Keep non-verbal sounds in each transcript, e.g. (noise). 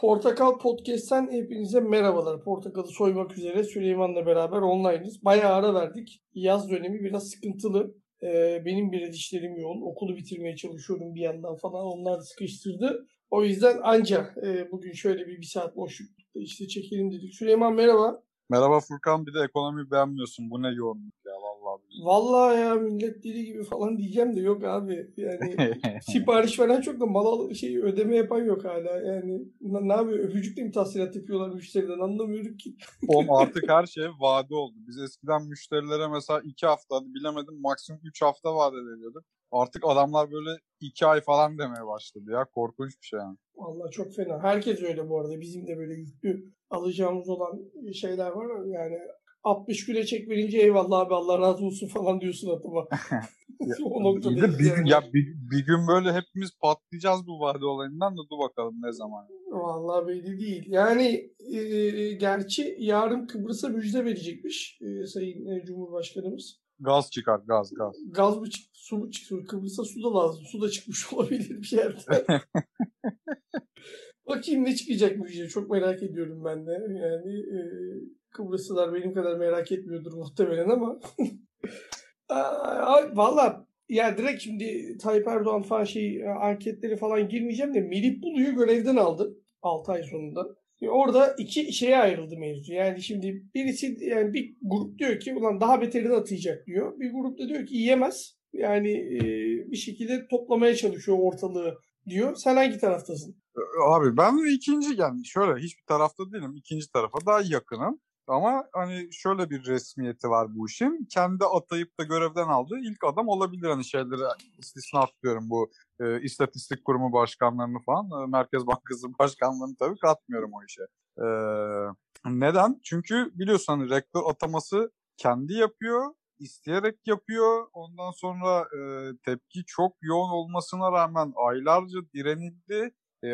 Portakal Podcast'ten hepinize merhabalar. Portakalı soymak üzere Süleyman'la beraber online'ız. Bayağı ara verdik. Yaz dönemi biraz sıkıntılı. Ee, benim biraz işlerim yoğun. Okulu bitirmeye çalışıyorum bir yandan falan. Onlar sıkıştırdı. O yüzden anca e, bugün şöyle bir, bir saat boşlukta işte çekelim dedik. Süleyman merhaba. Merhaba Furkan bir de ekonomi beğenmiyorsun. Bu ne yoğunluk ya vallahi. Ya millet deli gibi falan diyeceğim de yok abi. Yani (laughs) sipariş veren çok da mal al- şey ödeme yapan yok hala. Yani ne, yapıyor? Öpücükle mi tahsilat yapıyorlar müşteriden anlamıyorum ki. (laughs) Oğlum artık her şey vade oldu. Biz eskiden müşterilere mesela 2 hafta bilemedim maksimum 3 hafta vade veriyorduk. Artık adamlar böyle 2 ay falan demeye başladı ya. Korkunç bir şey yani. Vallahi çok fena. Herkes öyle bu arada. Bizim de böyle yüklü alacağımız olan şeyler var. Yani 60 güne çek verince eyvallah abi Allah razı olsun falan diyorsun atıma. (laughs) (laughs) o de bir, yani. ya bir, bir gün böyle hepimiz patlayacağız bu vade olayından da dur bakalım ne zaman. Vallahi belli değil. Yani e, gerçi yarın Kıbrıs'a müjde verecekmiş e, Sayın e, Cumhurbaşkanımız. Gaz çıkar gaz gaz. Gaz mı çıktı, su mu çıktı? Kıbrıs'a su da lazım. Su da çıkmış (laughs) olabilir bir yerden. Bakayım ne çıkacak müjde. Çok merak ediyorum ben de. Yani e, Kıbrıslılar benim kadar merak etmiyordur muhtemelen ama. (laughs) Valla ya direkt şimdi Tayyip Erdoğan falan şey e, anketleri falan girmeyeceğim de Melih Bulu'yu görevden aldı 6 ay sonunda. E, Orada iki şeye ayrıldı mevzu. Yani şimdi birisi yani bir grup diyor ki ulan daha beterini atayacak diyor. Bir grup da diyor ki yiyemez. Yani e, bir şekilde toplamaya çalışıyor ortalığı diyor. Sen hangi taraftasın? Abi ben ikinci yani şöyle hiçbir tarafta değilim. ikinci tarafa daha yakınım. Ama hani şöyle bir resmiyeti var bu işin. Kendi atayıp da görevden aldığı ilk adam olabilir. Hani şeyleri istisna tutuyorum bu e, istatistik kurumu başkanlarını falan. E, Merkez Bankası (laughs) başkanlarını tabii katmıyorum o işe. E, neden? Çünkü biliyorsun hani rektör ataması kendi yapıyor. isteyerek yapıyor. Ondan sonra e, tepki çok yoğun olmasına rağmen aylarca direnildi. E,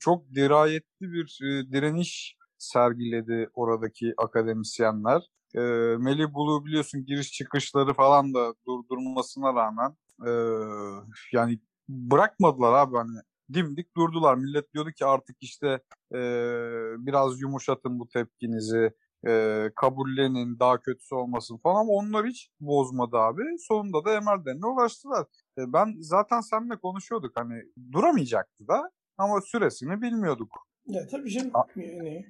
çok dirayetli bir e, direniş sergiledi oradaki akademisyenler. E, Melih Bulu biliyorsun giriş çıkışları falan da durdurmasına rağmen e, yani bırakmadılar abi hani dimdik durdular. Millet diyordu ki artık işte e, biraz yumuşatın bu tepkinizi e, kabullenin daha kötüsü olmasın falan ama onlar hiç bozmadı abi. Sonunda da emellerine ulaştılar. E, ben zaten seninle konuşuyorduk hani duramayacaktı da ama süresini bilmiyorduk. Ya tabii canım. Yani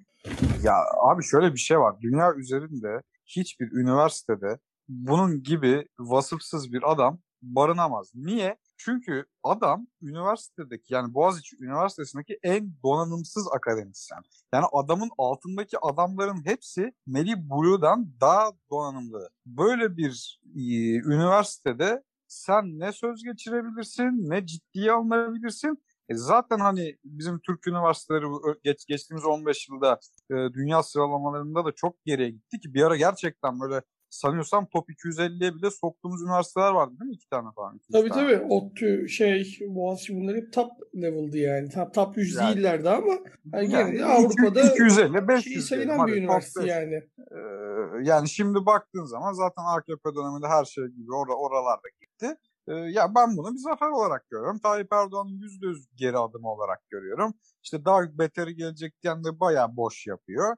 Ya abi şöyle bir şey var. Dünya üzerinde hiçbir üniversitede bunun gibi vasıfsız bir adam barınamaz. Niye? Çünkü adam üniversitedeki yani Boğaziçi Üniversitesi'ndeki en donanımsız akademisyen. Yani adamın altındaki adamların hepsi Melih Bulu'dan daha donanımlı. Böyle bir e, üniversitede sen ne söz geçirebilirsin ne ciddiye alınabilirsin e zaten hani bizim Türk üniversiteleri geç, geçtiğimiz 15 yılda e, dünya sıralamalarında da çok geriye gitti ki bir ara gerçekten böyle sanıyorsam top 250'ye bile soktuğumuz üniversiteler vardı değil mi? İki tane falan. iki, Tabii tane. tabii. ODTÜ, şey, Boğaziçi bunlar hep top level'dı yani. Top, top 100 Yani- değillerdi ama yani Yani de Avrupa'da 250, 500 şey sayılan bir üniversite yani. Ee, yani şimdi baktığın zaman zaten AKP döneminde her şey gibi or oralarda gitti. Ya ben bunu bir zafer olarak görüyorum. Tayyip Erdoğan'ın %100 geri adımı olarak görüyorum. İşte daha beteri gelecek diyen de bayağı boş yapıyor.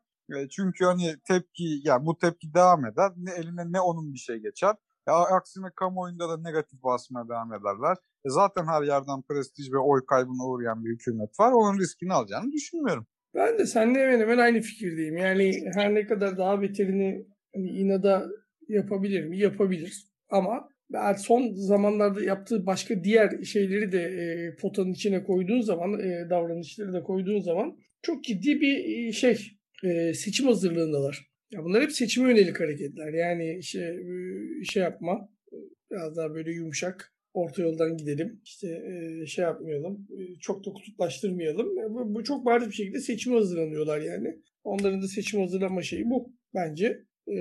Çünkü hani tepki, ya bu tepki devam eder. Ne eline ne onun bir şey geçer. Ya, aksine kamuoyunda da negatif basmaya devam ederler. E, zaten her yerden prestij ve oy kaybına uğrayan bir hükümet var. Onun riskini alacağını düşünmüyorum. Ben de seninle hemen hemen aynı fikirdeyim. Yani her ne kadar daha beterini hani inada yapabilir mi? Yapabilir. Ama son zamanlarda yaptığı başka diğer şeyleri de e, potanın içine koyduğun zaman, e, davranışları da koyduğun zaman çok ciddi bir e, şey e, seçim hazırlığındalar. Ya bunlar hep seçime yönelik hareketler. Yani işte e, şey yapma, biraz daha böyle yumuşak, orta yoldan gidelim. İşte e, şey yapmayalım, e, çok da kutuplaştırmayalım. E, bu, bu çok bariz bir şekilde seçime hazırlanıyorlar yani. Onların da seçim hazırlama şeyi bu bence. E,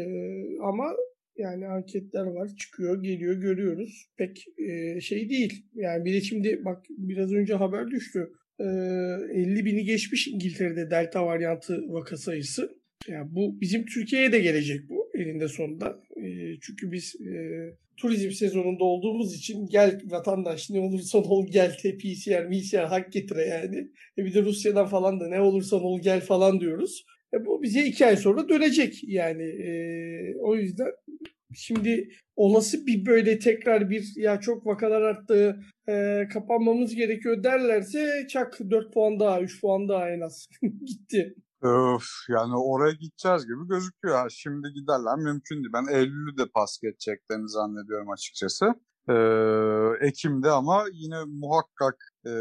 ama yani anketler var, çıkıyor, geliyor, görüyoruz. Pek e, şey değil. Yani bir de şimdi bak biraz önce haber düştü. E, 50 bini geçmiş İngiltere'de delta varyantı vaka sayısı. Yani bu bizim Türkiye'ye de gelecek bu elinde sonunda. E, çünkü biz e, turizm sezonunda olduğumuz için gel vatandaş ne olursan ol gel te PCR, PCR hak getire yani. E bir de Rusya'dan falan da ne olursan ol gel falan diyoruz. E bu bize iki ay sonra dönecek yani. E, o yüzden şimdi olası bir böyle tekrar bir ya çok vakalar arttı e, kapanmamız gerekiyor derlerse çak 4 puan daha 3 puan daha en az (laughs) gitti. Öf, yani oraya gideceğiz gibi gözüküyor. Şimdi giderler mümkün değil. Ben Eylül'ü de pas geçeceklerini zannediyorum açıkçası. Ee, Ekim'de ama yine muhakkak e,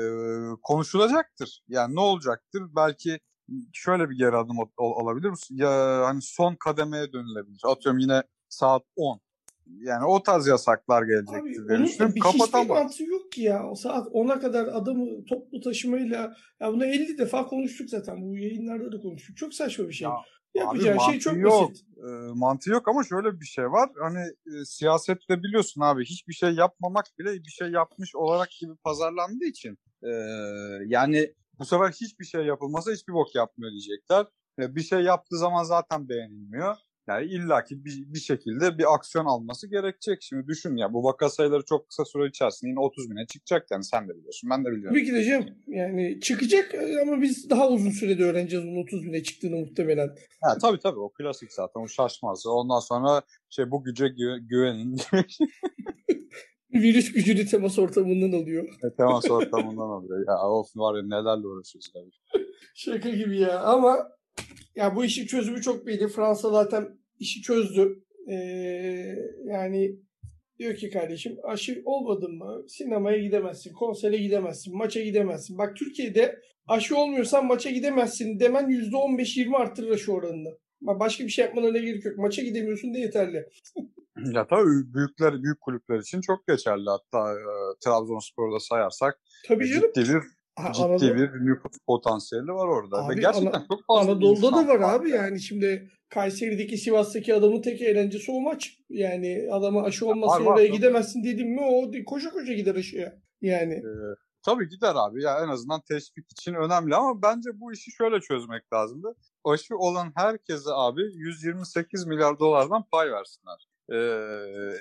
konuşulacaktır. Yani ne olacaktır? Belki şöyle bir geri adım ol- ol- olabilir. Ya hani son kademeye dönülebilir. Atıyorum yine saat 10. Yani o tarz yasaklar Abi gelecektir diye onun düşünüyorum. bir hiçbir Kapatamaz. mantığı yok ki ya. O saat 10'a kadar adamı toplu taşımayla ya bunu 50 defa konuştuk zaten. Bu yayınlarda da konuştuk. Çok saçma bir şey. Ya, Yapacağın Abi şey çok yok. basit. E, mantığı yok ama şöyle bir şey var. Hani e, siyasette biliyorsun abi hiçbir şey yapmamak bile bir şey yapmış olarak gibi pazarlandığı için e, yani bu sefer hiçbir şey yapılmasa hiçbir bok yapmıyor diyecekler. E, bir şey yaptığı zaman zaten beğenilmiyor. Yani illaki bir, bir şekilde bir aksiyon alması gerekecek. Şimdi düşün ya bu vaka sayıları çok kısa süre içerisinde yine 30 bine çıkacak yani sen de biliyorsun ben de biliyorum. Tabii ki de canım. Yani çıkacak ama biz daha uzun sürede öğreneceğiz onun 30 bine çıktığını muhtemelen. Ha, tabii tabii o klasik zaten o şaşmaz. Ondan sonra şey bu güce gü- güvenin (laughs) Virüs gücünü temas ortamından alıyor. E, temas ortamından alıyor. Ya of var ya nelerle uğraşıyoruz abi. Şaka gibi ya ama ya bu işin çözümü çok belli. Fransa zaten işi çözdü. Ee, yani diyor ki kardeşim aşı olmadın mı sinemaya gidemezsin, konsere gidemezsin, maça gidemezsin. Bak Türkiye'de aşı olmuyorsan maça gidemezsin demen %15-20 arttırır aşı oranını. Bak başka bir şey yapmana gerek yok. Maça gidemiyorsun da yeterli. (laughs) (clears throat) Ya tabii büyükler, büyük kulüpler için çok geçerli. Hatta e, Trabzonspor'da sayarsak Tabii canım. ciddi bir Ha, ciddi Anadolu- bir nüfus potansiyeli var orada. Abi, Ve gerçekten Ana- çok fazla Anadolu'da da var abi yani şimdi Kayseri'deki Sivas'taki adamın tek eğlencesi o maç. Yani adama aşı olmasın var, oraya tabii. gidemezsin dedim mi o koşa koşa gider aşıya. Yani E, tabii gider abi. Ya en azından teşvik için önemli ama bence bu işi şöyle çözmek lazımdı. Aşı olan herkese abi 128 milyar dolardan pay versinler. E,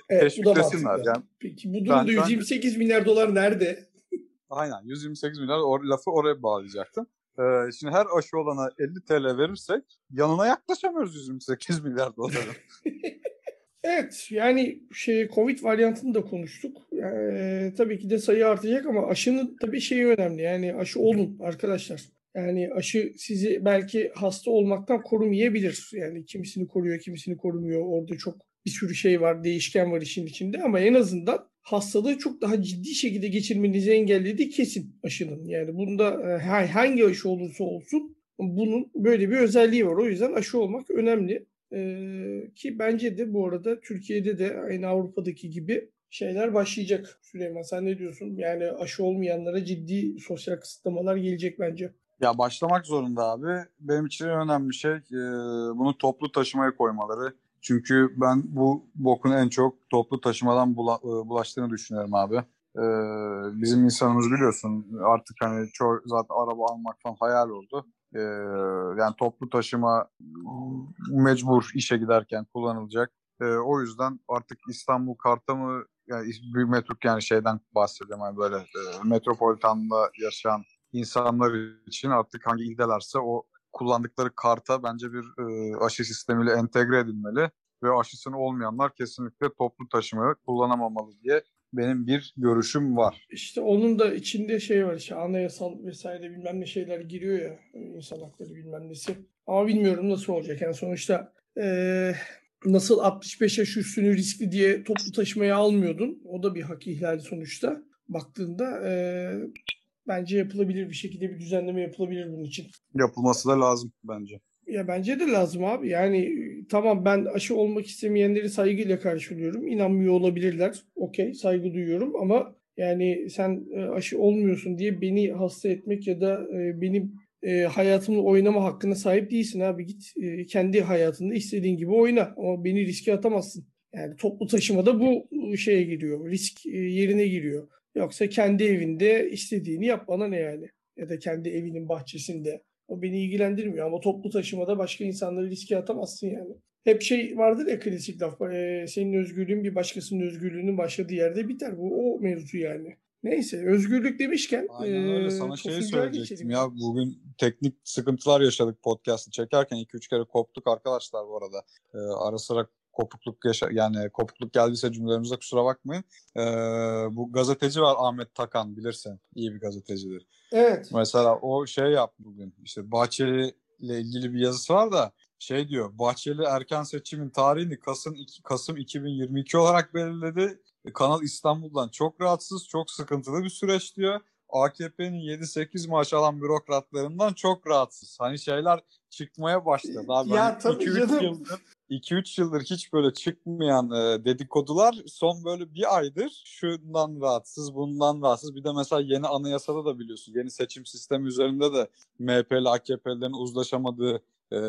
Evet, teşviklesinler. mantıklı. Yani peki bu durumda Ben- ben- 128 milyar dolar nerede? (laughs) Aynen 128 milyar or, lafı oraya bağlayacaktım. Ee, şimdi her aşı olana 50 TL verirsek yanına yaklaşamıyoruz 128 (laughs) milyar doların. (laughs) Evet yani şey Covid varyantını da konuştuk. Ee, tabii ki de sayı artacak ama aşının tabii şeyi önemli. Yani aşı olun arkadaşlar. Yani aşı sizi belki hasta olmaktan korumayabilir. Yani kimisini koruyor, kimisini korumuyor. Orada çok bir sürü şey var, değişken var işin içinde ama en azından hastalığı çok daha ciddi şekilde geçirmenizi engellediği kesin aşının. Yani bunda e, ha- hangi aşı olursa olsun bunun böyle bir özelliği var. O yüzden aşı olmak önemli. Ee, ki bence de bu arada Türkiye'de de aynı Avrupa'daki gibi şeyler başlayacak Süleyman. Sen ne diyorsun? Yani aşı olmayanlara ciddi sosyal kısıtlamalar gelecek bence. ya başlamak zorunda abi. Benim için önemli şey e, bunu toplu taşımaya koymaları. Çünkü ben bu bokun en çok toplu taşımadan bula- e, bulaştığını düşünüyorum abi. E, bizim insanımız biliyorsun artık hani çoğu zaten araba almak falan hayal oldu. E, yani toplu taşıma mecbur işe giderken kullanılacak. E, o yüzden artık İstanbul Kart'a mı yani bir metro yani şeyden bahsediyorum yani böyle e, metropolitanda yaşayan insanlar için artık hangi ildelerse o kullandıkları karta bence bir e, aşı sistemiyle entegre edilmeli ve aşısını olmayanlar kesinlikle toplu taşımayı kullanamamalı diye benim bir görüşüm var. İşte onun da içinde şey var işte anayasal vesaire bilmem ne şeyler giriyor ya insan hakları bilmem nesi. Ama bilmiyorum nasıl olacak. Yani sonuçta eee, nasıl 65 yaş üstünü riskli diye toplu taşımaya almıyordun. O da bir hak ihlali sonuçta. Baktığında eee, bence yapılabilir bir şekilde bir düzenleme yapılabilir bunun için. Yapılması da lazım bence. Ya bence de lazım abi. Yani tamam ben aşı olmak istemeyenleri saygıyla karşılıyorum. İnanmıyor olabilirler. Okey saygı duyuyorum ama yani sen e, aşı olmuyorsun diye beni hasta etmek ya da e, benim e, hayatımla oynama hakkına sahip değilsin abi. Git kendi hayatında istediğin gibi oyna ama beni riske atamazsın. Yani toplu taşımada bu şeye giriyor. Risk yerine giriyor. Yoksa kendi evinde istediğini yap bana ne yani. Ya da kendi evinin bahçesinde O beni ilgilendirmiyor ama toplu taşımada başka insanları riske atamazsın yani. Hep şey vardır ya klasik laf. e, senin özgürlüğün bir başkasının özgürlüğünün başladığı yerde biter. Bu o mevzu yani. Neyse özgürlük demişken Aynen öyle. e, Sana şey Tosuncu'ya söyleyecektim ya. Bugün teknik sıkıntılar yaşadık podcast'ı çekerken 2-3 kere koptuk arkadaşlar bu arada. Ee, ara sıra kopukluk yaşa yani kopukluk geldiyse cümlelerimize kusura bakmayın. Ee, bu gazeteci var Ahmet Takan bilirsin. İyi bir gazetecidir. Evet. Mesela o şey yaptı bugün. İşte Bahçeli ile ilgili bir yazısı var da şey diyor. Bahçeli erken seçimin tarihini Kasım Kasım 2022 olarak belirledi. Kanal İstanbul'dan çok rahatsız, çok sıkıntılı bir süreç diyor. AKP'nin 7-8 maaş alan bürokratlarından çok rahatsız. Hani şeyler çıkmaya başladı. Abi Ya hani tabii 2-3 canım. yıldır 2-3 yıldır hiç böyle çıkmayan e, dedikodular son böyle bir aydır şundan rahatsız, bundan rahatsız. Bir de mesela yeni anayasada da biliyorsun yeni seçim sistemi üzerinde de MHP'li AKP'lilerin uzlaşamadığı e,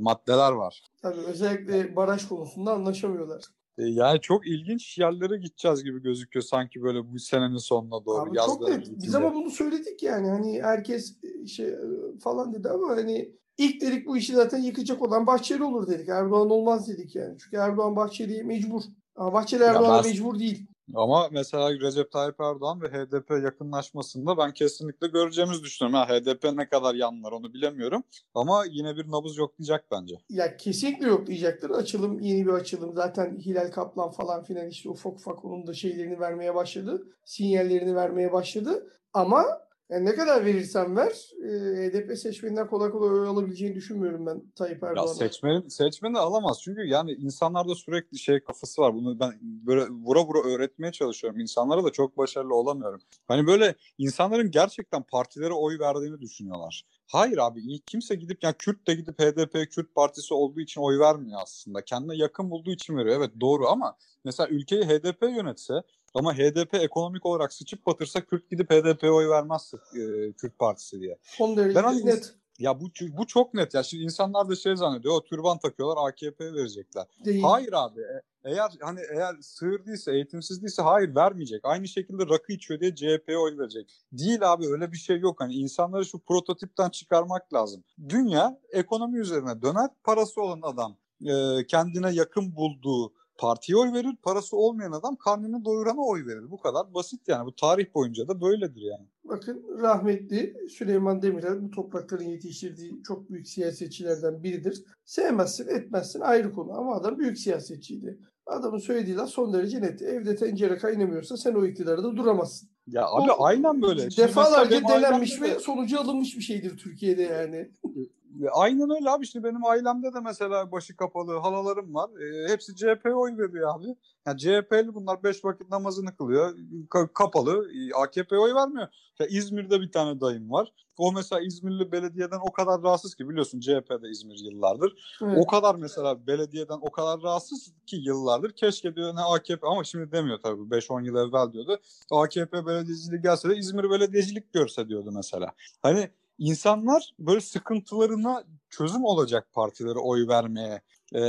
maddeler var. Tabii özellikle baraj konusunda anlaşamıyorlar. E, yani çok ilginç yerlere gideceğiz gibi gözüküyor sanki böyle bu senenin sonuna doğru. Abi çok net. Biz ama bunu söyledik yani. Hani herkes şey e, falan dedi ama hani ilk dedik bu işi zaten yıkacak olan Bahçeli olur dedik. Erdoğan olmaz dedik yani. Çünkü Erdoğan Bahçeli'ye mecbur. Ama Bahçeli Erdoğan'a mecbur değil. Ama mesela Recep Tayyip Erdoğan ve HDP yakınlaşmasında ben kesinlikle göreceğimizi düşünüyorum. Ha, HDP ne kadar yanlar onu bilemiyorum. Ama yine bir nabız yoklayacak bence. Ya kesinlikle yok diyecektir. Açılım yeni bir açılım. Zaten Hilal Kaplan falan filan işte ufak ufak onun da şeylerini vermeye başladı. Sinyallerini vermeye başladı. Ama yani ne kadar verirsen ver e, HDP seçmeninden kolay kolay oy alabileceğini düşünmüyorum ben Tayyip Ya Erdoğan'a. seçmeni, alamaz. Çünkü yani insanlarda sürekli şey kafası var. Bunu ben böyle vura vura öğretmeye çalışıyorum. İnsanlara da çok başarılı olamıyorum. Hani böyle insanların gerçekten partilere oy verdiğini düşünüyorlar. Hayır abi kimse gidip yani Kürt de gidip HDP Kürt partisi olduğu için oy vermiyor aslında. Kendine yakın bulduğu için veriyor. Evet doğru ama mesela ülkeyi HDP yönetse ama HDP ekonomik olarak sıçıp batırsa Kürt gidip HDP'ye oy vermez e, Kürt partisi diye. Son derece Ben hani- net Ya bu bu çok net ya. Şimdi insanlar da şey zannediyor. O türban takıyorlar AKP'ye verecekler. değil. Hayır abi. e- Eğer hani eğer sığır değilse, eğitimsiz değilse hayır vermeyecek. Aynı şekilde rakı içiyor diye CHP'ye oy verecek. Değil abi öyle bir şey yok. Hani insanları şu prototipten çıkarmak lazım. Dünya ekonomi üzerine döner. Parası olan adam e, kendine yakın bulduğu partiye oy verir. Parası olmayan adam karnını doyurana oy verir. Bu kadar basit yani. Bu tarih boyunca da böyledir yani. Bakın rahmetli Süleyman Demirel bu toprakların yetiştirdiği çok büyük siyasetçilerden biridir. Sevmezsin etmezsin ayrı konu ama adam büyük siyasetçiydi. Adamın söylediği laf son derece net. Evde tencere kaynamıyorsa sen o iktidarda duramazsın. Ya abi O aynen böyle. Şimdi Defalarca denenmiş de- ve sonucu alınmış bir şeydir Türkiye'de yani. (laughs) Aynen öyle abi. Şimdi benim ailemde de mesela başı kapalı halalarım var. E, hepsi CHP'ye oy veriyor abi. Yani CHP'li bunlar 5 vakit namazını kılıyor. Ka- kapalı. E, AKP'ye oy vermiyor. Ya İzmir'de bir tane dayım var. O mesela İzmirli belediyeden o kadar rahatsız ki biliyorsun CHP'de İzmir yıllardır. Evet. O kadar mesela belediyeden o kadar rahatsız ki yıllardır. Keşke diyor ne AKP ama şimdi demiyor tabii 5-10 yıl evvel diyordu. AKP belediyeciliği gelse de İzmir belediyecilik görse diyordu mesela. Hani insanlar böyle sıkıntılarına çözüm olacak partilere oy vermeye e,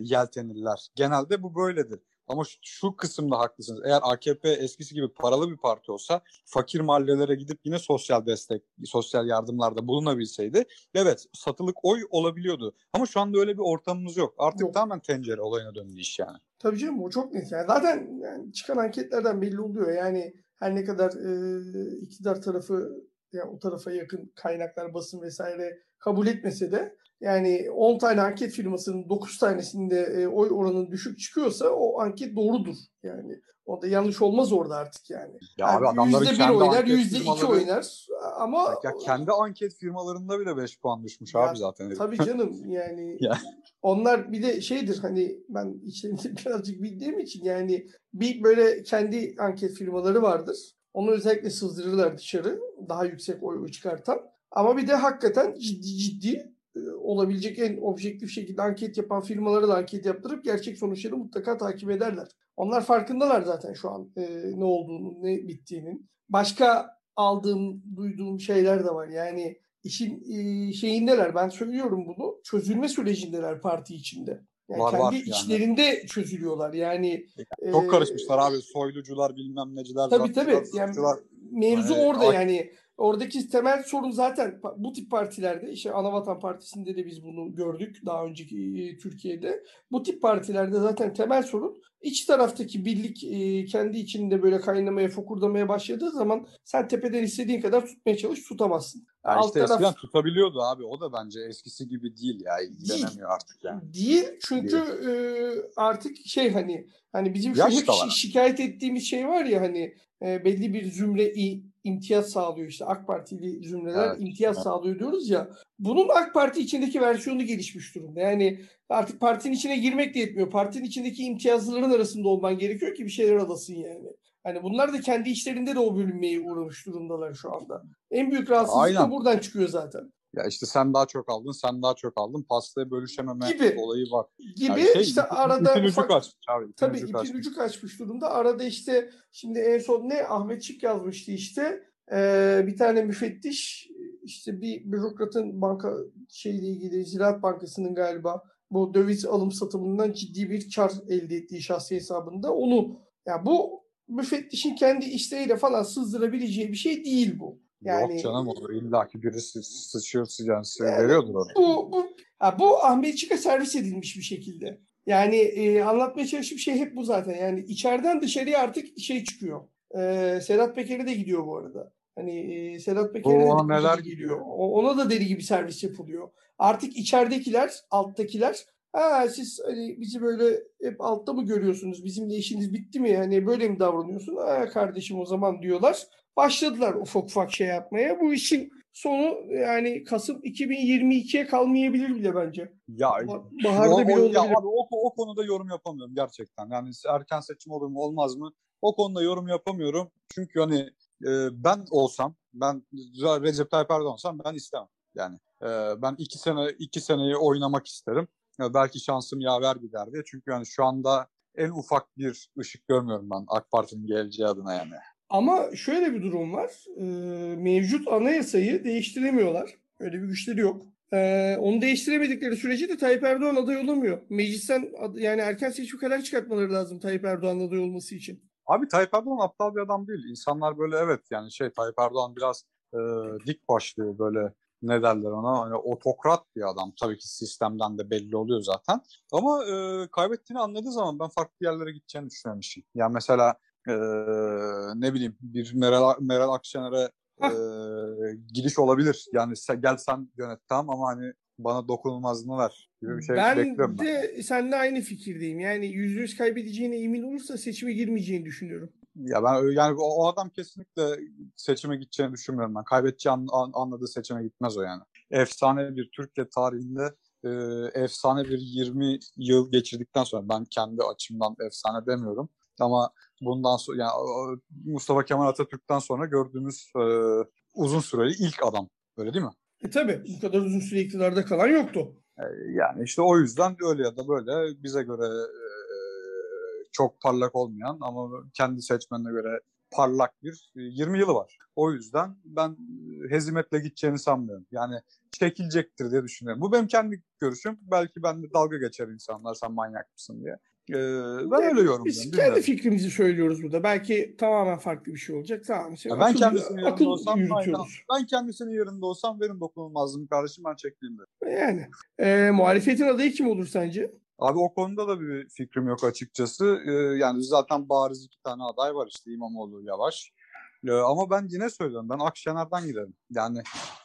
yeltenirler. Genelde bu böyledir. Ama şu, şu kısımda haklısınız. Eğer AKP eskisi gibi paralı bir parti olsa fakir mahallelere gidip yine sosyal destek, sosyal yardımlarda bulunabilseydi evet satılık oy olabiliyordu. Ama şu anda öyle bir ortamımız yok. Artık Yok. tamamen tencere olayına döndü iş yani. Tabii canım o çok net. Yani zaten yani çıkan anketlerden belli oluyor. Yani her ne kadar e, iktidar tarafı yani o tarafa yakın kaynaklar, basın vesaire kabul etmese de yani 10 tane anket firmasının 9 tanesinde e, oy oranı düşük çıkıyorsa o anket doğrudur. Yani o da yanlış olmaz orada artık yani. Ya yani abi adamların yüzde bir kendi oynar, anket yüzde iki firmaları- oynar ama Ya kendi anket firmalarında bile 5 puan düşmüş Ya, abi zaten. Tabii canım yani (laughs) Ya. onlar bir de şeydir hani ben içlerini (laughs) birazcık bildiğim için yani bir böyle kendi anket firmaları vardır. Onu özellikle sızdırırlar dışarı daha yüksek oy çıkartan. Ama bir de hakikaten ciddi ciddi e, olabilecek en objektif şekilde anket yapan firmaları da anket yaptırıp gerçek sonuçları mutlaka takip ederler. Onlar farkındalar zaten şu an e, ne olduğunu, ne bittiğinin. Başka aldığım, duyduğum şeyler de var. Yani işin e, şeyindeler. Ben söylüyorum bunu. Çözülme sürecindeler parti içinde. Yani Var, kendi var yani. içlerinde çözülüyorlar. Yani Çok e, karışmışlar abi. Soylucular bilmem neciler. Tabii tabii. Yani mevzu Yani orada ak- yani oradaki temel sorun zaten bu tip partilerde işte Anavatan Partisi'nde de biz bunu gördük daha önceki e, Türkiye'de. Bu tip partilerde zaten temel sorun iç taraftaki birlik e, kendi içinde böyle kaynamaya, fokurdamaya başladığı zaman sen tepeden istediğin kadar tutmaya çalış tutamazsın. Ya Alt işte taraf- eskiden tutabiliyordu abi. O da bence eskisi gibi değil ya. İlgilenemiyor artık yani. Değil çünkü e, artık şey hani hani bizim şu hep şi- şikayet ettiğimiz şey var ya hani e, belli bir zümre i- imtiyaz sağlıyor işte AK Partili zümreler Evet, imtiyaz evet. sağlıyor diyoruz ya. Bunun AK Parti içindeki versiyonu gelişmiş durumda. Yani artık partinin içine girmek de yetmiyor. Partinin içindeki imtiyazlıların arasında olman gerekiyor ki bir şeyler alasın yani. Hani bunlar da kendi içlerinde de o bölünmeye uğramış durumdalar şu anda. En büyük rahatsızlık da Aynen. buradan çıkıyor zaten. Ya işte sen daha çok aldın, sen daha çok aldın. Pastayı bölüşememe Gibi. olayı var. Gibi Yani şey, işte ipin- arada ipin ucu kaçmış abi. ipin Tabii ucu ipin kaçmış. ucu kaçmış durumda. Arada işte şimdi en son ne Ahmet Çık yazmıştı işte Ee, bir tane müfettiş işte bir bürokratın banka şeyle ilgili Ziraat Bankası'nın galiba bu döviz alım satımından ciddi bir kar elde ettiği şahsi hesabında onu ya bu müfettişin kendi isteğiyle falan sızdırabileceği bir şey değil bu. Yani Yok canım o illaki biri sı- sıçıyor yani Yani veriyordur onu. bu bu ha, bu Ahmet Çık'a servis edilmiş bir şekilde. Yani e, anlatmaya çalıştığım şey hep bu zaten. Yani içeriden dışarıya artık şey çıkıyor. E, Sedat Peker'e de gidiyor bu arada. Hani e, Sedat Peker'e de neler gidiyor. O- Ona da deli gibi servis yapılıyor. Artık içeridekiler, alttakiler ha siz hani bizi böyle hep altta mı görüyorsunuz? Bizimle işiniz bitti mi? Hani böyle mi davranıyorsun? Ha kardeşim o zaman diyorlar. Başladılar ufak ufak şey yapmaya. Bu işin sonu yani Kasım 2022'ye kalmayabilir bile bence. Ya Ba- Baharda o, bile ya olabilir. abi o, o konuda yorum yapamıyorum gerçekten. Yani erken seçim olur mu olmaz mı? O konuda yorum yapamıyorum. Çünkü hani e, ben olsam, ben Recep Tayyip Erdoğan olsam ben istemem. Yani e, ben iki sene iki seneyi oynamak isterim. Ya belki şansım yaver gider diye. Çünkü yani şu anda en ufak bir ışık görmüyorum ben AK Parti'nin geleceği adına yani. Ama şöyle bir durum var. Ee, mevcut anayasayı değiştiremiyorlar. Öyle bir güçleri yok. Ee, onu değiştiremedikleri sürece de Tayyip Erdoğan aday olamıyor. Meclisten yani erken seçim karar çıkartmaları lazım Tayyip Erdoğan aday olması için. Abi Tayyip Erdoğan aptal bir adam değil. İnsanlar böyle evet yani şey Tayyip Erdoğan biraz e, dik başlı böyle ne derler ona hani otokrat bir adam. Tabii ki sistemden de belli oluyor zaten. Ama e, kaybettiğini anladığı zaman ben farklı yerlere gideceğini düşünmemişim. Yani mesela e, ne bileyim bir Meral, Meral Akşener'e e, gidiş olabilir. Yani sen, gel sen yönet tamam ama hani bana dokunulmazlığını ver gibi bir şey ben bekliyorum ben. de seninle aynı fikirdeyim. Yani yüzde yüz kaybedeceğine emin olursa seçime girmeyeceğini düşünüyorum. Ya ben yani o, o adam kesinlikle seçime gideceğini düşünmüyorum ben. Kaybedeceği an- an- anladığı seçime gitmez o yani. Efsane bir Türkiye tarihinde e, efsane bir 20 yıl geçirdikten sonra ben kendi açımdan efsane demiyorum. Ama bundan sonra yani Mustafa Kemal Atatürk'ten sonra gördüğümüz e, uzun süreli ilk adam. Öyle değil mi? E tabi bu kadar uzun süre iktidarda kalan yoktu. E, Yani işte o yüzden öyle ya da böyle bize göre e, çok parlak olmayan ama kendi seçmenine göre parlak bir e, 20 yılı var. O yüzden ben e, hezimetle gideceğini sanmıyorum. Yani çekilecektir diye düşünüyorum. Bu benim kendi görüşüm. Belki ben de dalga geçer insanlar sen manyak mısın diye. E, ben öyle Biz yorumluyorum. kendi bilmiyorum. fikrimizi söylüyoruz burada. Belki tamamen farklı bir şey olacak. Tamam. Şey, Ya ben akıl- kendisinin akıl yerinde olsam aynen, yürütüyoruz. ben kendisinin yerinde olsam benim dokunulmazlığım kardeşim ben çektiğimde. Yani. E, muhalefetin adayı kim olur sence? Abi o konuda da bir fikrim yok açıkçası. Ee, yani zaten bariz iki tane aday var işte İmamoğlu, Yavaş. Ee, ama ben yine söylüyorum ben Akşener'den giderim. Yani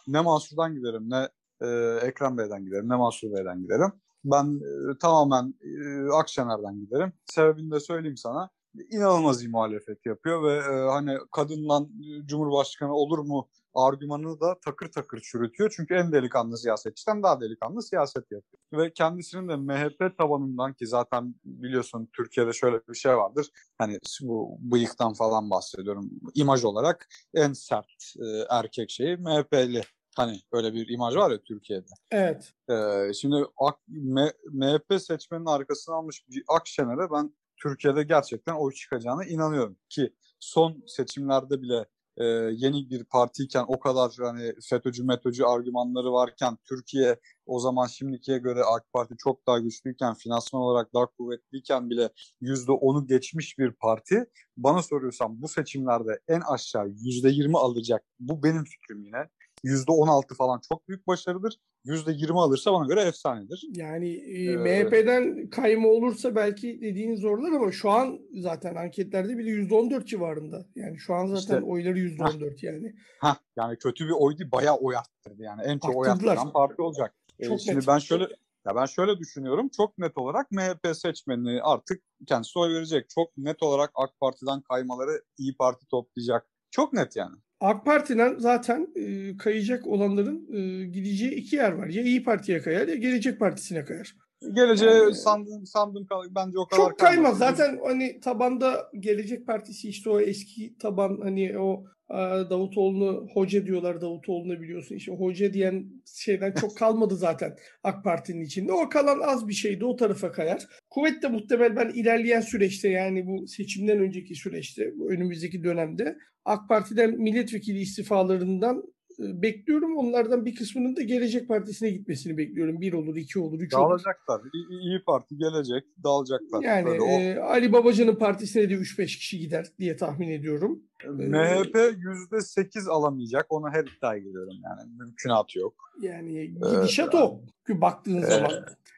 ne Mansur'dan giderim ne e, Ekrem Bey'den giderim ne Mansur Bey'den giderim. Ben e, tamamen e, Akşener'den giderim. Sebebini de söyleyeyim sana. İnanılmaz iyi muhalefet yapıyor ve e, hani kadınla e, Cumhurbaşkanı olur mu argümanını da takır takır çürütüyor. Çünkü en delikanlı siyasetçiden daha delikanlı siyaset yapıyor. Ve kendisinin de MHP tabanından ki zaten biliyorsun Türkiye'de şöyle bir şey vardır. Hani bu bıyıktan falan bahsediyorum. İmaj olarak en sert e, erkek şeyi MHP'li. Hani öyle bir imaj var ya Türkiye'de. Evet. Ee, şimdi AK, M- MHP seçmenin arkasına almış bir Akşener'e ben Türkiye'de gerçekten oy çıkacağına inanıyorum. Ki son seçimlerde bile e, yeni bir partiyken o kadar hani FETÖ'cü METÖ'cü argümanları varken Türkiye o zaman şimdikiye göre AK Parti çok daha güçlüyken finansman olarak daha kuvvetliyken bile %10'u geçmiş bir parti. Bana soruyorsan bu seçimlerde en aşağı %20 alacak. Bu benim fikrim yine. %16 falan çok büyük başarıdır. %20 alırsa bana göre efsanedir. Yani e, Ee, MHP'den kayma olursa belki dediğin zorlar ama şu an zaten anketlerde bile %14 civarında. Yani şu an zaten İşte- oyları %14 yani. Hah yani kötü bir oy değil bayağı oy arttırdı yani. En çok oy Arttırdılar. arttıran parti olacak. Ee, Çok şimdi net. ben şöyle ya ben şöyle düşünüyorum. Çok net olarak MHP seçmeni artık kendisi oy verecek. Çok net olarak AK Parti'den kaymaları İyi Parti toplayacak. Çok net yani. AK Parti'den zaten e, kayacak olanların e, gideceği iki yer var. Ya İyi Parti'ye kayar ya Gelecek Partisi'ne kayar. Geleceğe Yani- sandım sandım bence o kadar Çok kaymaz. kaymaz. Zaten hani tabanda Gelecek Partisi işte o eski taban hani o e, Davutoğlu'nu hoca diyorlar Davutoğlu'na biliyorsun. İşte hoca diyen şeyden çok (laughs) kalmadı zaten AK Parti'nin içinde. O kalan az bir şeydi o tarafa kayar. Kuvvetle muhtemel ben ilerleyen süreçte yani bu seçimden önceki süreçte bu önümüzdeki dönemde AK Parti'den milletvekili istifalarından bekliyorum. Onlardan bir kısmının da Gelecek Partisi'ne gitmesini bekliyorum. Bir olur, iki olur, üç olur. Dağılacaklar. İyi, İyi Parti gelecek. Dağılacaklar. Yani Böyle o- e, Ali Babacan'ın partisine de 3-5 kişi gider diye tahmin ediyorum. MHP %8 alamayacak. Ona her iddiaya giriyorum yani. Mümkünatı yok. Yani gidişat o. Çünkü baktığın e, zaman.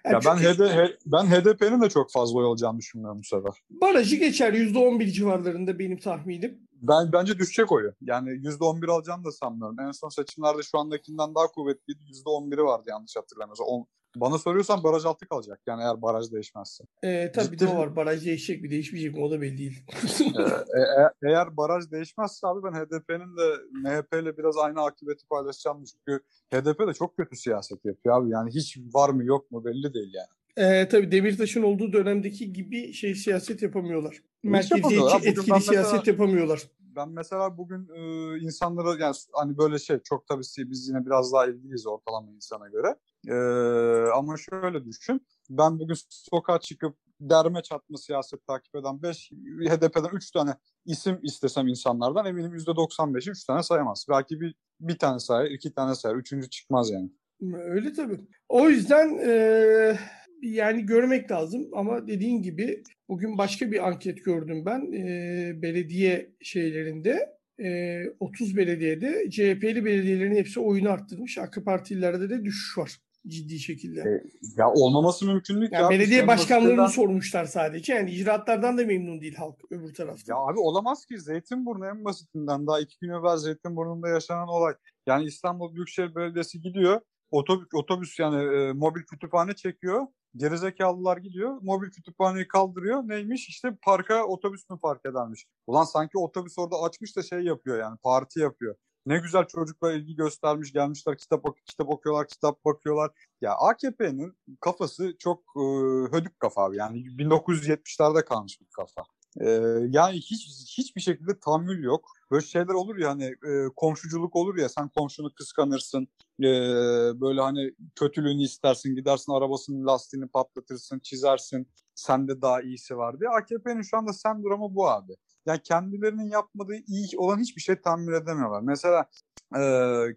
Yani Ya ben HD, he- ben HDP'nin de çok fazla oy alacağını düşünmüyorum bu sefer. barajı geçer %11 civarlarında benim tahminim. Ben bence düşecek oyu. Yani %11 alacağını da sanmıyorum. En son seçimlerde şu andakinden daha kuvvetliydi. %11'i vardı yanlış hatırlamıyorsam. Bana soruyorsan baraj altı kalacak. Yani eğer baraj değişmezse. E, tabii de Ciddi- o var. Baraj değişecek mi değişmeyecek mi o da belli değil. Ee, e- e- eğer baraj değişmezse abi ben HDP'nin de MHP ile biraz aynı akıbeti paylaşacağım. Çünkü HDP de çok kötü siyaset yapıyor abi. Yani hiç var mı yok mu belli değil yani. E, tabii Demirtaş'ın olduğu dönemdeki gibi şey siyaset yapamıyorlar. Merkeziyetçi etkili ben siyaset mesela- yapamıyorlar. Ben mesela bugün e, insanlara yani hani böyle şey çok tabii biz yine biraz daha ilgiliyiz ortalama insana göre. E, ama şöyle düşün. Ben bugün sokağa çıkıp derme çatma siyaset takip eden 5 HDP'den 3 tane isim istesem insanlardan eminim %95'i 3 tane sayamaz. Belki bir bir tane sayar, iki tane sayar, üçüncü çıkmaz yani. Öyle tabii. O yüzden eee, yani görmek lazım ama dediğin gibi bugün başka bir anket gördüm ben eee, belediye şeylerinde. Eee, 30 belediyede CHP'li belediyelerin hepsi oyunu arttırmış. AK Partililerde de düşüş var ciddi şekilde. E, Ya olmaması mümkün değil. Yani abi. belediye başkanlarını basitinden- sormuşlar sadece. Yani icraatlardan da memnun değil halk öbür tarafta. Ya abi olamaz ki Zeytinburnu en basitinden daha iki gün evvel Zeytinburnu'nda yaşanan olay. Yani İstanbul Büyükşehir Belediyesi gidiyor otobüs, otobüs yani e, mobil kütüphane çekiyor. Gerizekalılar gidiyor mobil kütüphaneyi kaldırıyor. Neymiş işte parka otobüs mü park edermiş. Ulan sanki otobüs orada açmış da şey yapıyor yani parti yapıyor. Ne güzel çocuklar ilgi göstermiş gelmişler kitap kitap okuyorlar kitap bakıyorlar. Ya AKP'nin kafası çok e, hödük kafa abi yani 1970'lerde kalmış bir kafa. Yani hiç hiçbir şekilde tahammül yok. Böyle şeyler olur ya hani e, komşuculuk olur ya sen komşunu kıskanırsın. e, böyle hani kötülüğünü istersin gidersin arabasının lastiğini patlatırsın çizersin. Sende daha iyisi var diye. AKP'nin şu anda sendromu bu abi. Yani kendilerinin yapmadığı iyi olan hiçbir şey tahammül edemiyorlar. Mesela e,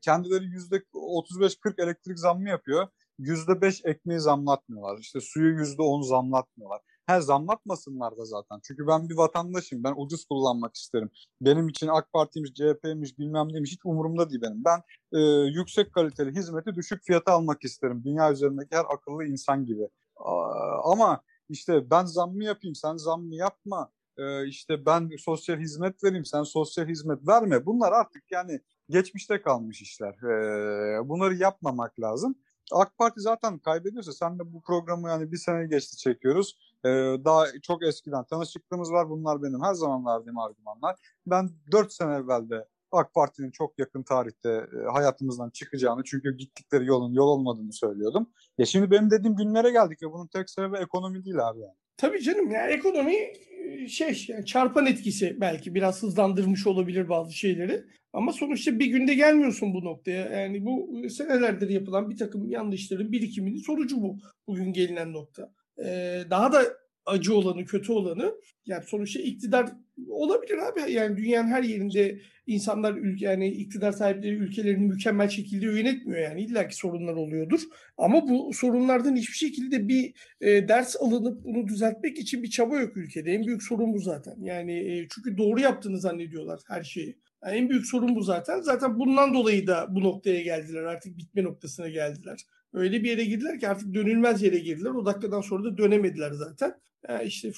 kendileri %35-40 elektrik zammı yapıyor. %5 ekmeği zamlatmıyorlar. İşte suyu %10 zamlatmıyorlar. He zamlatmasınlar da zaten. Çünkü ben bir vatandaşım. Ben ucuz kullanmak isterim. Benim için AK Parti'ymiş, CHP'ymiş bilmem neymiş hiç umurumda değil benim. Ben e, yüksek kaliteli hizmeti düşük fiyata almak isterim. Dünya üzerindeki her akıllı insan gibi. Aa, ama işte ben zammı yapayım, sen zammı yapma. Ee, işte ben sosyal hizmet vereyim, sen sosyal hizmet verme. Bunlar artık yani geçmişte kalmış işler. Ee, bunları yapmamak lazım. AK Parti zaten kaybediyorsa sen de bu programı yani bir sene geçti çekiyoruz. Ee, daha çok eskiden tanışıklığımız var. Bunlar benim her zaman verdiğim argümanlar. Ben 4 sene evvel de AK Parti'nin çok yakın tarihte e, hayatımızdan çıkacağını çünkü gittikleri yolun yol olmadığını söylüyordum. Ya şimdi benim dediğim günlere geldik ya bunun tek sebebi ekonomi değil abi yani. Tabii canım yani ekonomi e, şey yani çarpan etkisi belki biraz hızlandırmış olabilir bazı şeyleri. Ama sonuçta bir günde gelmiyorsun bu noktaya. Yani bu e, senelerdir yapılan bir takım yanlışların birikiminin sonucu bu bugün gelinen nokta. Ee, daha da acı olanı, kötü olanı. Yani sonuçta iktidar olabilir abi. Yani dünyanın her yerinde insanlar ülke yani iktidar sahipleri ülkelerini mükemmel şekilde yönetmiyor yani illaki sorunlar oluyordur. Ama bu sorunlardan hiçbir şekilde bir e, ders alınıp bunu düzeltmek için bir çaba yok ülkede. En büyük sorun bu zaten. Yani e, çünkü doğru yaptığını zannediyorlar her şeyi. Yani en büyük sorun bu zaten. Zaten bundan dolayı da bu noktaya geldiler. Artık bitme noktasına geldiler. Öyle bir yere girdiler ki artık dönülmez yere girdiler. O dakikadan sonra da dönemediler zaten. Yani işte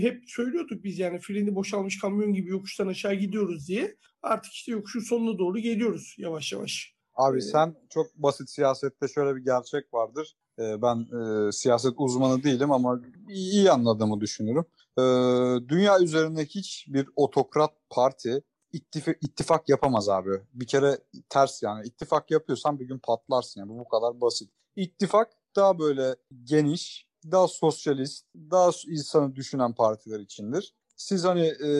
hep söylüyorduk biz yani freni boşalmış kamyon gibi yokuştan aşağı gidiyoruz diye. Artık işte yokuşun sonuna doğru geliyoruz yavaş yavaş. Abi Ee, sen çok basit siyasette şöyle bir gerçek vardır. Ee, Ben e, siyaset uzmanı değilim ama iyi, iyi anladığımı düşünürüm. Ee, dünya üzerinde hiçbir otokrat parti ittifak, ittifak yapamaz abi. Bir kere ters yani. İttifak yapıyorsan bir gün patlarsın yani. Bu bu kadar basit. İttifak daha böyle geniş, daha sosyalist, daha insanı düşünen partiler içindir. Siz hani e,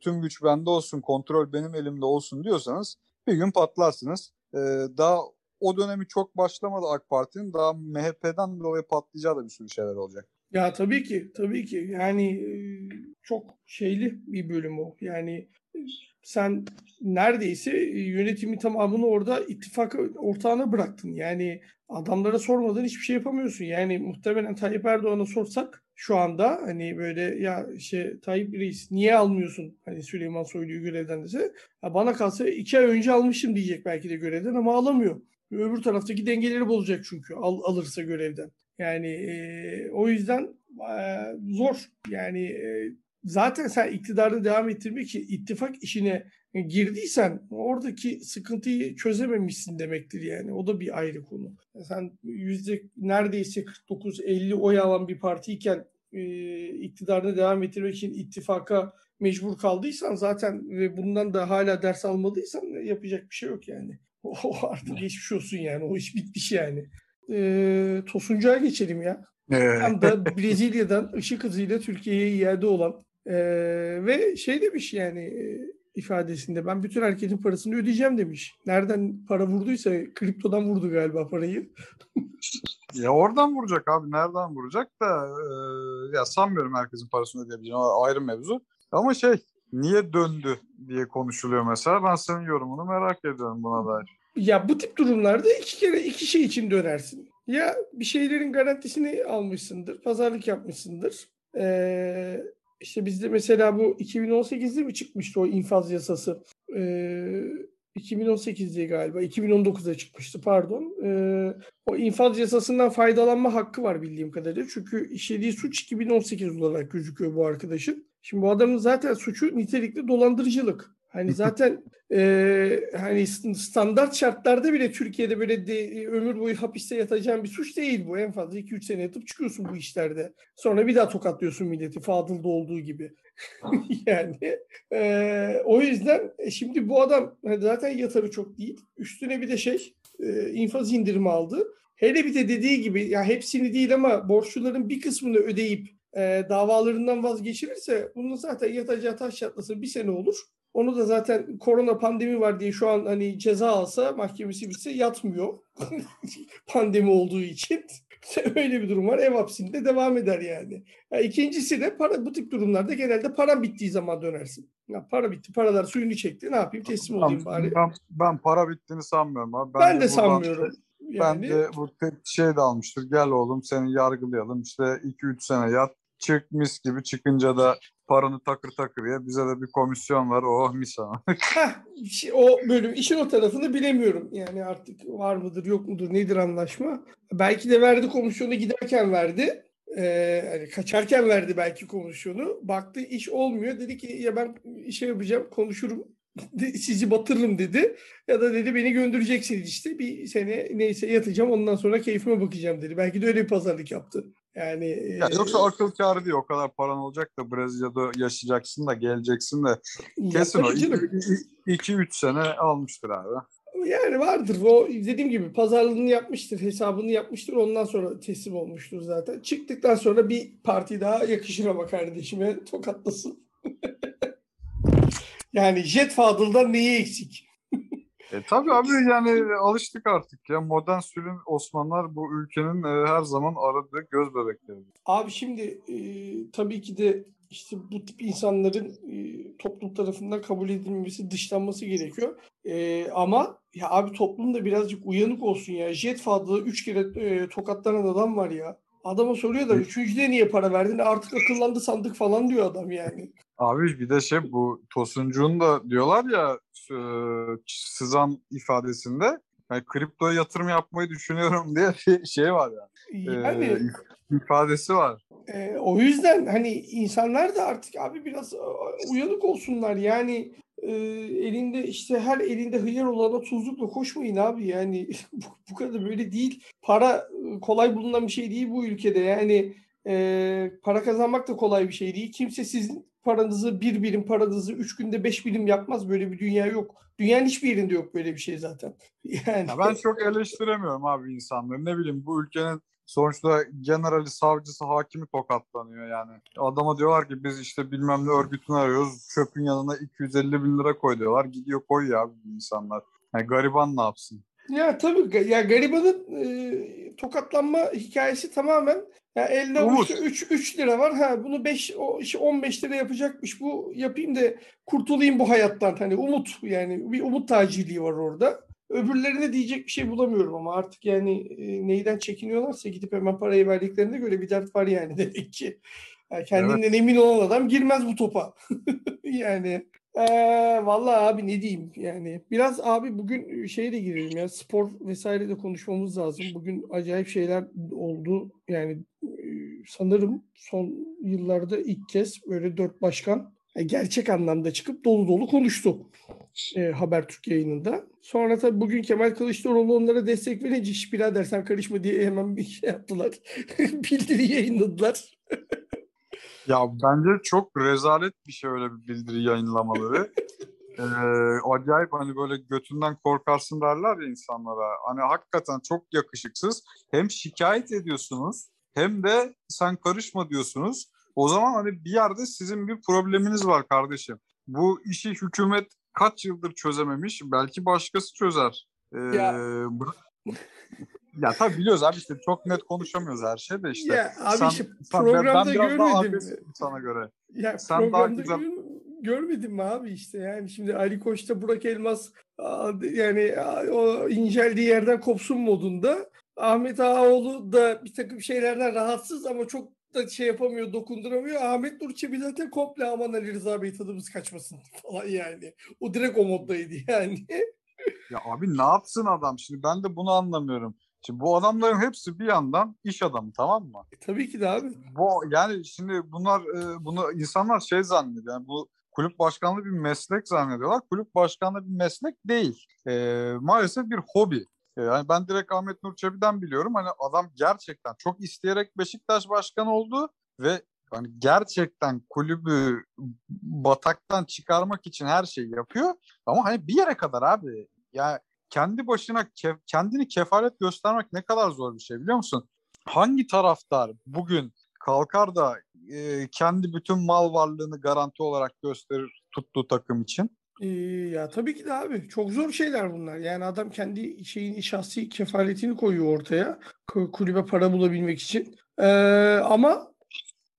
tüm güç bende olsun, kontrol benim elimde olsun diyorsanız bir gün patlarsınız. E, daha o dönemi çok başlamadı AK Parti'nin. Daha MHP'den dolayı patlayacağı da bir sürü şeyler olacak. Ya tabii ki, tabii ki. Yani e, çok şeyli bir bölüm o. Yani sen neredeyse e, yönetimi tamamını orada ittifak ortağına bıraktın. Yani adamlara sormadan hiçbir şey yapamıyorsun. Yani muhtemelen Tayyip Erdoğan'a sorsak şu anda hani böyle ya işte Tayyip Reis niye almıyorsun hani Süleyman Soylu'yu görevden dese ya bana kalsa iki ay önce almışım diyecek belki de görevden ama alamıyor. Öbür taraftaki dengeleri bozacak çünkü al, alırsa görevden. Yani e, o yüzden e, zor. Yani e, zaten sen iktidarı devam ettirmek için ittifak işine girdiysen oradaki sıkıntıyı çözememişsin demektir yani. O da bir ayrı konu. Sen yüzde neredeyse 49-50 oy alan bir partiyken e, iktidarını devam ettirmek için ittifaka mecbur kaldıysan zaten ve bundan da hala ders almadıysan yapacak bir şey yok yani. O artık geçmiş olsun yani. O iş bitmiş yani. E, Tosuncuğa geçelim ya. Tam da Brezilya'dan ışık hızıyla Türkiye'ye iade olan e, ve şey demiş yani ifadesinde ben bütün herkesin parasını ödeyeceğim demiş. Nereden para vurduysa kriptodan vurdu galiba parayı. (laughs) Ya oradan vuracak abi. Nereden vuracak da e, ya sanmıyorum herkesin parasını ödeyebileceğini. O ayrı mevzu. Ama şey niye döndü diye konuşuluyor mesela. Ben senin yorumunu merak ediyorum buna dair. Ya bu tip durumlarda iki kere iki şey için dönersin. Ya bir şeylerin garantisini almışsındır, pazarlık yapmışsındır. Ee, işte bizde mesela bu 2018'de mi çıkmıştı o infaz yasası? Ee, 2018'de galiba, 2019'da çıkmıştı pardon. Ee, o infaz yasasından faydalanma hakkı var bildiğim kadarıyla. Çünkü işlediği suç 2018 olarak gözüküyor bu arkadaşın. Şimdi bu adamın zaten suçu nitelikli dolandırıcılık. Hani zaten e, hani standart şartlarda bile Türkiye'de böyle de, ömür boyu hapiste yatacağın bir suç değil bu. En fazla 2-3 sene yatıp çıkıyorsun bu işlerde. Sonra bir daha tokatlıyorsun milleti Fadıl'da olduğu gibi. (laughs) yani e, o yüzden e, şimdi bu adam hani zaten yatarı çok değil. Üstüne bir de şey e, infaz indirimi aldı. Hele bir de dediği gibi ya hepsini değil ama borçluların bir kısmını ödeyip e, davalarından vazgeçirirse bunun zaten yatacağı taş çatlasın bir sene olur. Onu da zaten korona pandemi var diye şu an hani ceza alsa mahkemesi bitse yatmıyor. (laughs) pandemi olduğu için. (laughs) Öyle bir durum var. Ev hapsinde devam eder yani. yani. İkincisi de para bu tip durumlarda genelde para bittiği zaman dönersin. Ya para bitti. Paralar suyunu çekti. Ne yapayım? Teslim olayım bari. Ben, ben para bittiğini sanmıyorum abi. Ben, ben de buradan- sanmıyorum. Ben Yani, de bu tek şey de almıştır. Gel oğlum seni yargılayalım. İşte 2-3 sene yat. Çık mis gibi çıkınca da paranı takır takır ya. Bize de bir komisyon var. Oh mis ama. (laughs) O bölüm işin o tarafını bilemiyorum. Yani artık var mıdır yok mudur nedir anlaşma. Belki de verdi komisyonu giderken verdi. Ee, hani kaçarken verdi belki komisyonu. Baktı iş olmuyor. Dedi ki ya ben şey yapacağım konuşurum. (laughs) Sizi batırırım dedi. Ya da dedi beni göndereceksiniz işte. Bir sene neyse yatacağım ondan sonra keyfime bakacağım dedi. Belki de öyle bir pazarlık yaptı. Yani Ya yoksa akıl kârı değil. O kadar paran olacak da Brezilya'da yaşayacaksın da geleceksin de. Kesin o. tabii canım. 2-3 sene almıştır abi. Yani vardır. O dediğim gibi pazarlığını yapmıştır, hesabını yapmıştır. Ondan sonra teslim olmuştur zaten. Çıktıktan sonra bir parti daha yakışır ama kardeşime tokatlasın. (laughs) yani Jet Fadıl'dan neyi eksik? E tabii abi yani alıştık artık ya. Modern sürüm Osmanlılar bu ülkenin e, her zaman aradığı göz bebekleri. Abi şimdi e, tabii ki de işte bu tip insanların e, toplum tarafından kabul edilmemesi, dışlanması gerekiyor. E, ama ya abi toplum da birazcık uyanık olsun ya. Jet Fadıl'ı 3 kere e, tokatlanan adam var ya. Adama soruyorlar üçüncüde niye para verdin? Artık akıllandı sandık falan diyor adam yani. Abi bir de şey bu Tosuncuğun da diyorlar ya e, sızan ifadesinde yani kriptoya yatırım yapmayı düşünüyorum (laughs) diye bir şey var yani. Yani E, ifadesi var. e, o yüzden hani insanlar da artık abi biraz e, uyanık olsunlar. Yani e, elinde işte her elinde hıyar olana tuzlukla koşmayın abi. Yani (laughs) bu, bu kadar böyle değil. Para e, kolay bulunan bir şey değil bu ülkede. Yani e, para kazanmak da kolay bir şey değil. Kimse sizin paranızı bir birim paranızı üç günde beş birim yapmaz. Böyle bir dünya yok. Dünyanın hiçbir yerinde yok böyle bir şey zaten. (laughs) Yani Ya ben çok eleştiremiyorum abi insanları. Ne bileyim bu ülkenin sonuçta generali, savcısı, hakimi tokatlanıyor yani. Adama diyorlar ki biz işte bilmem ne örgütünü arıyoruz. Çöpün yanına 250 bin lira koy diyorlar. Gidiyor koyuyor abi bu insanlar. Yani gariban ne yapsın? Ya tabii ya garibanın e, tokatlanma hikayesi tamamen ya elde Umut. avuçta 3 3 lira var. Ha bunu 5 o işte 15 lira yapacakmış. Bu yapayım da kurtulayım bu hayattan. Hani umut yani bir umut tacirliği var orada. Öbürlerine diyecek bir şey bulamıyorum ama artık yani e, neyden çekiniyorlarsa gidip hemen parayı verdiklerine göre bir dert var yani (laughs) demek ki. Yani kendinden emin olan adam girmez bu topa. (laughs) yani ee, vallahi abi ne diyeyim yani biraz abi bugün şeye de girelim ya spor vesaire de konuşmamız lazım. Bugün acayip şeyler oldu yani sanırım son yıllarda ilk kez böyle dört başkan e, gerçek anlamda çıkıp dolu dolu konuştu e, Habertürk yayınında. Sonra tabii bugün Kemal Kılıçdaroğlu onlara destek verince "Şş, birader sen karışma diye hemen bir şey yaptılar. (laughs) Bildiri yayınladılar. Ya bence çok rezalet bir şey öyle bir bildiri yayınlamaları. (laughs) Ee, acayip hani böyle götünden korkarsın derler ya insanlara. Hani hakikaten çok yakışıksız. Hem şikayet ediyorsunuz hem de sen karışma diyorsunuz. O zaman hani bir yerde sizin bir probleminiz var kardeşim. Bu işi hükümet kaç yıldır çözememiş. Belki başkası çözer. Ee, Ya. (laughs) ya tabii biliyoruz abi işte çok net konuşamıyoruz her şey de işte. ya abi Sen- işte sen- ben- programda ben daha görmedim. sana göre. Ya Sen daha programda güzel- gör- görmedin mi abi işte yani şimdi Ali Koç'ta Burak Elmas yani o inceldiği yerden kopsun modunda. Ahmet Ağaoğlu da bir takım şeylerden rahatsız ama çok da şey yapamıyor, dokunduramıyor. Ahmet Nur Çebi zaten komple aman Ali Rıza Bey tadımız kaçmasın (laughs) falan yani. O direkt o moddaydı yani. Ya abi ne yapsın adam? Şimdi ben de bunu anlamıyorum. Şimdi bu adamların hepsi bir yandan iş adamı tamam mı? E, tabii ki de abi. Bu yani şimdi bunlar e, bunu insanlar şey zannediyor. Yani bu kulüp başkanlığı bir meslek zannediyorlar. Kulüp başkanlığı bir meslek değil. E, maalesef bir hobi. E, yani ben direkt Ahmet Nur Çebi'den biliyorum. Hani adam gerçekten çok isteyerek Beşiktaş başkanı oldu ve hani gerçekten kulübü bataktan çıkarmak için her şeyi yapıyor. Ama hani bir yere kadar abi. Ya kendi başına ke- kendini kefalet göstermek ne kadar zor bir şey biliyor musun? Hangi taraftar bugün kalkar da e, kendi bütün mal varlığını garanti olarak gösterir tuttuğu takım için? Ee, ya tabii ki de abi çok zor şeyler bunlar. Yani adam kendi şeyin şahsi kefaletini koyuyor ortaya Ku- kulübe para bulabilmek için. Ee, ama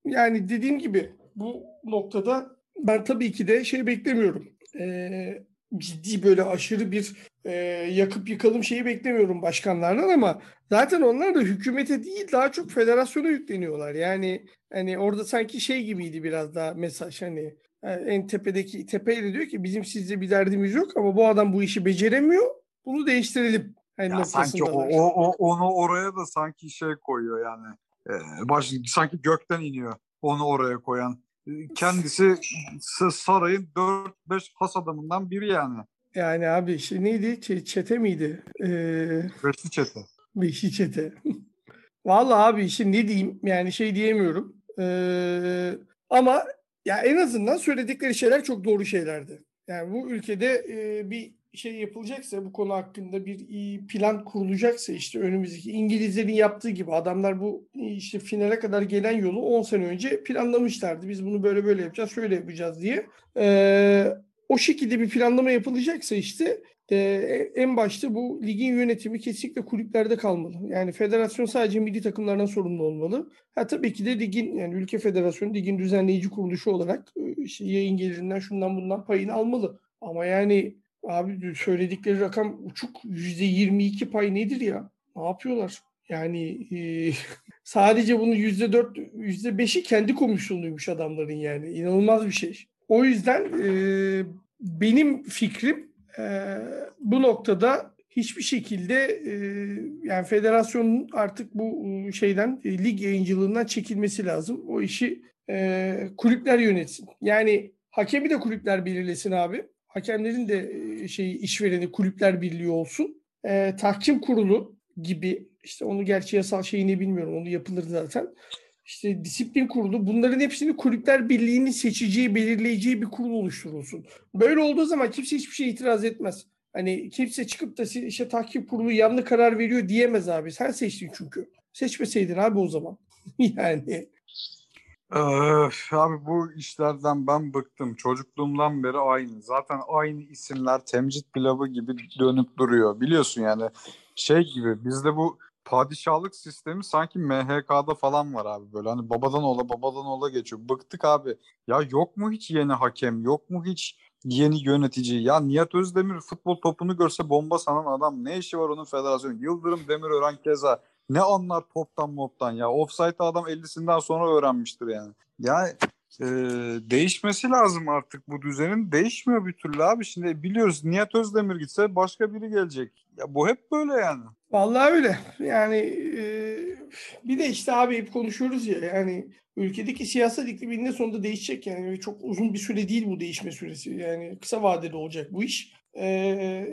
yani dediğim gibi bu noktada ben tabii ki de şey beklemiyorum. Ee, ciddi böyle aşırı bir e, yakıp yıkalım şeyi beklemiyorum başkanlardan ama zaten onlar da hükümete değil daha çok federasyona yükleniyorlar. Yani hani orada sanki şey gibiydi biraz daha mesaj hani yani en tepedeki tepeyle diyor ki bizim sizle bir derdimiz yok ama bu adam bu işi beceremiyor. Bunu değiştirelim. Hani Ya sanki o, o, o- onu oraya da sanki şey koyuyor yani. E, baş, sanki gökten iniyor onu oraya koyan. E, Kendisi sarayın 4-5 has adamından biri yani. Yani abi işte neydi? Ç- çete miydi? Ee, Beşli çete. beşi çete. (laughs) Vallahi abi işte ne diyeyim? Yani şey diyemiyorum. Ee, ama ya en azından söyledikleri şeyler çok doğru şeylerdi. Yani bu ülkede e, bir şey yapılacaksa bu konu hakkında bir iyi plan kurulacaksa işte önümüzdeki İngilizlerin yaptığı gibi adamlar bu işte finale kadar gelen yolu 10 sene önce planlamışlardı. Biz bunu böyle böyle yapacağız, şöyle yapacağız diye. Ee, o şekilde bir planlama yapılacaksa işte e, en başta bu ligin yönetimi kesinlikle kulüplerde kalmalı. Yani federasyon sadece milli takımlardan sorumlu olmalı. Ha tabii ki de ligin yani ülke federasyonu ligin düzenleyici kuruluşu olarak e, işte yayın gelirinden şundan bundan payını almalı. Ama yani abi söyledikleri rakam uçuk %22 pay nedir ya? Ne yapıyorlar? Yani e, sadece bunun %4, %5'i kendi komisyonuymuş adamların yani. İnanılmaz bir şey. O yüzden e, benim fikrim e, bu noktada hiçbir şekilde e, yani federasyonun artık bu e, şeyden e, lig yayıncılığından çekilmesi lazım. O işi e, kulüpler yönetsin. Yani hakemi de kulüpler belirlesin abi. Hakemlerin de e, şey işvereni kulüpler birliği olsun. E, tahkim kurulu gibi işte onu gerçi yasal şeyini bilmiyorum. Onu yapılır zaten. İşte disiplin kurulu bunların hepsini kulüpler birliğinin seçeceği, belirleyeceği bir kurul oluşturulsun. Böyle olduğu zaman kimse hiçbir şey itiraz etmez. Hani kimse çıkıp da işte tahkim kurulu yanlış karar veriyor diyemez abi. Sen seçtin çünkü. Seçmeseydin abi o zaman. (laughs) yani. Öf, abi bu işlerden ben bıktım. Çocukluğumdan beri aynı. Zaten aynı isimler temcit pilavı gibi dönüp duruyor. Biliyorsun yani şey gibi bizde bu padişahlık sistemi sanki MHK'da falan var abi böyle. Hani babadan ola babadan ola geçiyor. Bıktık abi. Ya yok mu hiç yeni hakem? Yok mu hiç yeni yönetici? Ya Nihat Özdemir futbol topunu görse bomba sanan adam. Ne işi var onun federasyon? Yıldırım Demirören keza. Ne anlar toptan moptan ya. Offside'ı adam 50'sinden sonra öğrenmiştir yani. Ya e, değişmesi lazım artık bu düzenin. Değişmiyor bir türlü abi. Şimdi biliyoruz Nihat Özdemir gitse başka biri gelecek. Ya bu hep böyle yani. Vallahi öyle. Yani e, bir de işte abi hep konuşuyoruz ya yani ülkedeki siyaset ikliminde sonunda değişecek yani çok uzun bir süre değil bu değişme süresi. Yani kısa vadede olacak bu iş. E,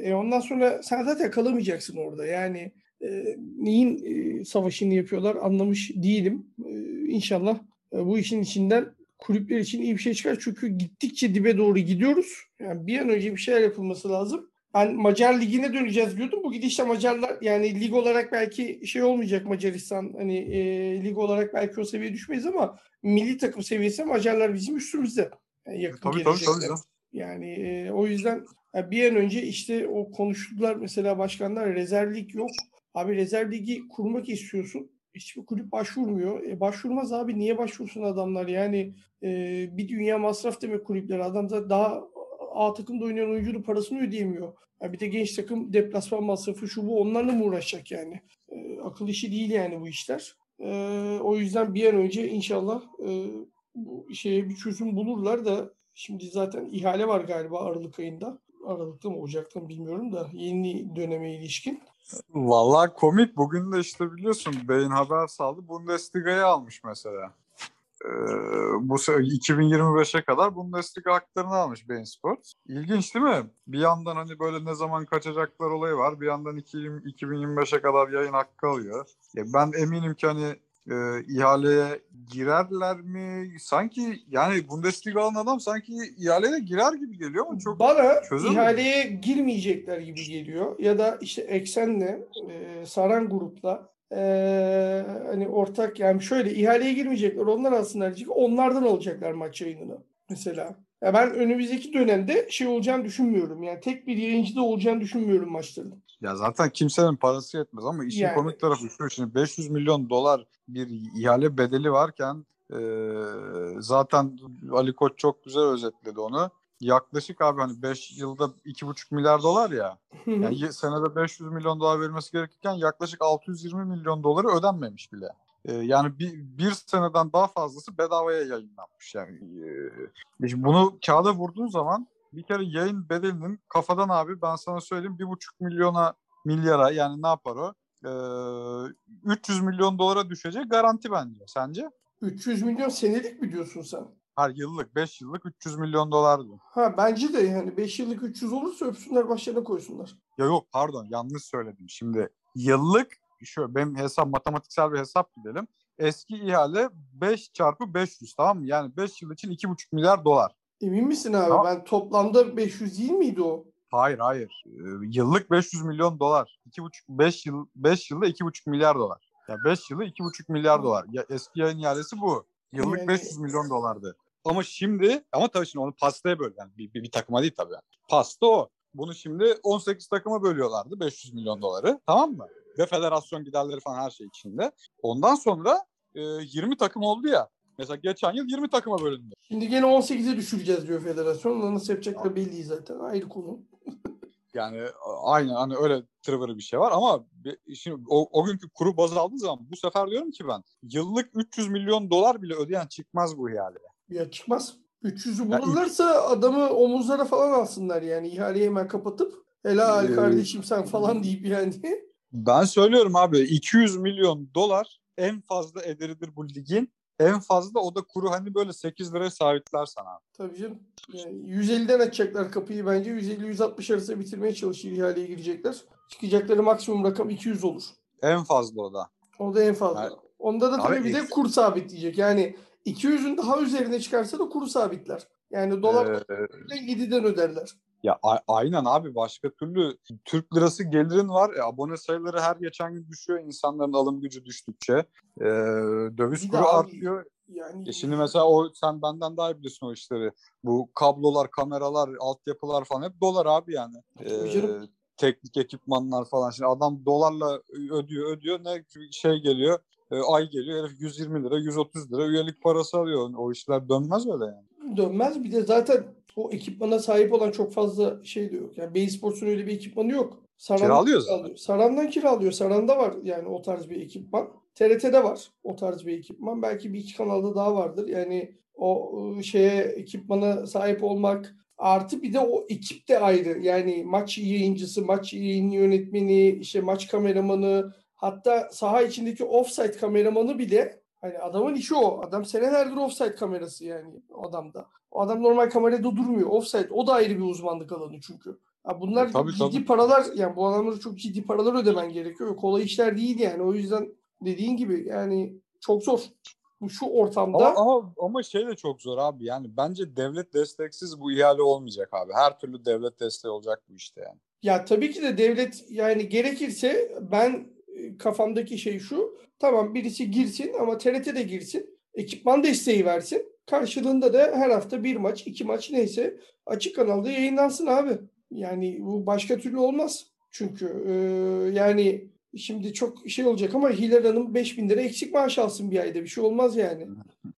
e, ondan sonra sen zaten kalamayacaksın orada. Yani e, neyin e, savaşını yapıyorlar anlamış değilim. E, inşallah e, bu işin içinden kulüpler için iyi bir şey çıkar. Çünkü gittikçe dibe doğru gidiyoruz. Yani bir an önce bir şeyler yapılması lazım. Ben Macar Ligi'ne döneceğiz diyordum. Bu gidişle Macarlar yani lig olarak belki şey olmayacak Macaristan. Hani e, lig olarak belki o seviyeye düşmeyiz ama milli takım seviyesi Macarlar bizim üstümüzde. Yani yakın tabii, tabii, gelecekte. tabii. Yani e, o yüzden yani bir an önce işte o konuştular mesela başkanlar rezerv lig yok. Abi rezerv ligi kurmak istiyorsun. Hiçbir kulüp başvurmuyor. E, başvurmaz abi. Niye başvursun adamlar? Yani e, bir dünya masraf demek kulüpler. Adam da daha A takımda oynayan oyuncunun parasını ödeyemiyor. Yani bir de genç takım deplasman masrafı şu bu onlarla mı uğraşacak yani? E, akıl işi değil yani bu işler. E, o yüzden bir an önce inşallah e, bu şeye bir çözüm bulurlar da şimdi zaten ihale var galiba Aralık ayında. Aralıkta mı Ocak'ta mı bilmiyorum da yeni döneme ilişkin. Vallahi komik. Bugün de işte biliyorsun Beyin haber saldı. Bundesliga'yı almış mesela. Ee, bu se- 2025'e kadar Bundesliga haklarını almış Bein Sports. İlginç değil mi? Bir yandan hani böyle ne zaman kaçacaklar olayı var. Bir yandan 2000 2025'e kadar yayın hakkı alıyor. Ya ben eminim ki hani e, ihaleye girerler mi? Sanki yani Bundesliga alan adam sanki ihaleye girer gibi geliyor ama çok Bana çözemedim. ihaleye girmeyecekler gibi geliyor. Ya da işte Eksen'le, e, Saran grupla e, hani ortak yani şöyle ihaleye girmeyecekler. Onlar alsınlar diyecek. Onlardan alacaklar maç yayınını mesela. Ya ben önümüzdeki dönemde şey olacağını düşünmüyorum. Yani tek bir yayıncıda olacağını düşünmüyorum maçların. Ya zaten kimsenin parası yetmez ama işin Yani. komik tarafı şu şimdi 500 milyon dolar bir ihale bedeli varken e, zaten Ali Koç çok güzel özetledi onu. Yaklaşık abi hani 5 yılda 2,5 milyar dolar ya. Yani senede 500 milyon dolar verilmesi gerekirken yaklaşık 620 milyon doları ödenmemiş bile. E, yani bir, bir seneden daha fazlası bedavaya yayınlanmış. Yani e, bunu kağıda vurduğun zaman bir kere yayın bedelinin kafadan abi ben sana söyleyeyim bir buçuk milyona milyara yani ne yapar o? Ee, 300 milyon dolara düşecek garanti bence. Sence? 300 milyon senelik mi diyorsun sen? Her yıllık 5 yıllık 300 milyon dolardı. Ha bence de yani 5 yıllık 300 olursa öpsünler başlarına koysunlar. Ya yok pardon yanlış söyledim. Şimdi yıllık şöyle benim hesap matematiksel bir hesap gidelim. Eski ihale 5 çarpı 500 tamam mı? Yani 5 yıl için 2,5 milyar dolar. Emin misin abi? Tamam. Ben toplamda 500 değil miydi o? Hayır hayır. Ee, yıllık 500 milyon dolar. 2,5 5 yıl 5 yılda 2,5 milyar dolar. Ya 5 yılı 2,5 milyar dolar. Ya eski yayın ihalesi bu. Yıllık Yani- 500 milyon dolardı. Ama şimdi ama tabii şimdi onu pastaya böl yani bir, bir, bir takıma değil tabii. Yani. Pasta o. Bunu şimdi 18 takıma bölüyorlardı 500 milyon doları. Tamam mı? Ve federasyon giderleri falan her şey içinde. Ondan sonra e, 20 takım oldu ya. Mesela geçen yıl 20 takıma bölündü. Şimdi gene 18'e düşüreceğiz diyor federasyon. Onu nasıl yapacakları belli zaten. Ayrı konu. (laughs) Yani aynı hani öyle tırvırı bir şey var ama şimdi o, o günkü kuru baz aldığı zaman bu sefer diyorum ki ben yıllık 300 milyon dolar bile ödeyen çıkmaz bu ihaleye. Ya çıkmaz. 300'ü Ya bulurlarsa adamı omuzlara falan alsınlar yani. ihaleyi hemen kapatıp helal Ee, kardeşim sen falan deyip yani. Ben söylüyorum abi 200 milyon dolar en fazla ederidir bu ligin. En fazla o da kuru hani böyle 8 liraya sabitler sana. Tabii canım. Yani 150'den açacaklar kapıyı bence. 150-160 arası bitirmeye çalışır ihaleye girecekler. Çıkacakları maksimum rakam 200 olur. En fazla o da. O da en fazla. Yani- Onda da Abi tabii bir de kur sabitleyecek. Yani 200'ün daha üzerine çıkarsa da kuru sabitler. Yani dolar Ee, 7'den öderler. Ya a- aynen abi başka türlü Türk lirası gelirin var. E, abone sayıları her geçen gün düşüyor insanların alım gücü düştükçe. Ee, döviz kuru artıyor. Yani E şimdi mesela o sen benden daha iyi biliyorsun o işleri. Bu kablolar, kameralar, altyapılar falan hep dolar abi yani. Ee, canım. teknik ekipmanlar falan. Şimdi adam dolarla ödüyor ödüyor ne şey geliyor e, ay geliyor herif 120 lira 130 lira üyelik parası alıyor. O işler dönmez öyle yani. dönmez. Bir de zaten o ekipmana sahip olan çok fazla şey de yok. Yani Sports'un öyle bir ekipmanı yok. Saran'dan Kiralıyor kiralıyor. Saran'dan kiralıyor. Saran'da var yani o tarz bir ekipman. TRT'de var o tarz bir ekipman. Belki bir iki kanalda daha vardır. Yani o ıı, şeye ekipmana sahip olmak artı bir de o ekip de ayrı. Yani maç yayıncısı, maç yayın yönetmeni, işte maç kameramanı, hatta saha içindeki offside kameramanı bile Hani adamın işi o. Adam senelerdir offside kamerası yani o adamda. O adam normal kamerada durmuyor. Offside. O da ayrı bir uzmanlık alanı çünkü. Ha bunlar E, tabii, ciddi tabii. paralar yani bu adamlara çok ciddi paralar ödemen gerekiyor. Kolay işler değil yani. O yüzden dediğin gibi yani çok zor. Bu şu ortamda Ama, ama, ama şey de çok zor abi yani bence devlet desteksiz bu ihale olmayacak abi. Her türlü devlet desteği olacak bu işte yani. Ya tabii ki de devlet yani gerekirse ben e, kafamdaki şey şu. Tamam birisi girsin ama TRT de girsin. Ekipman desteği versin. Karşılığında da her hafta bir maç, iki maç neyse açık kanalda yayınlansın abi. Yani bu başka türlü olmaz. Çünkü e, yani şimdi çok şey olacak ama Hilal Hanım 5000 lira eksik maaş alsın bir ayda. Bir şey olmaz yani.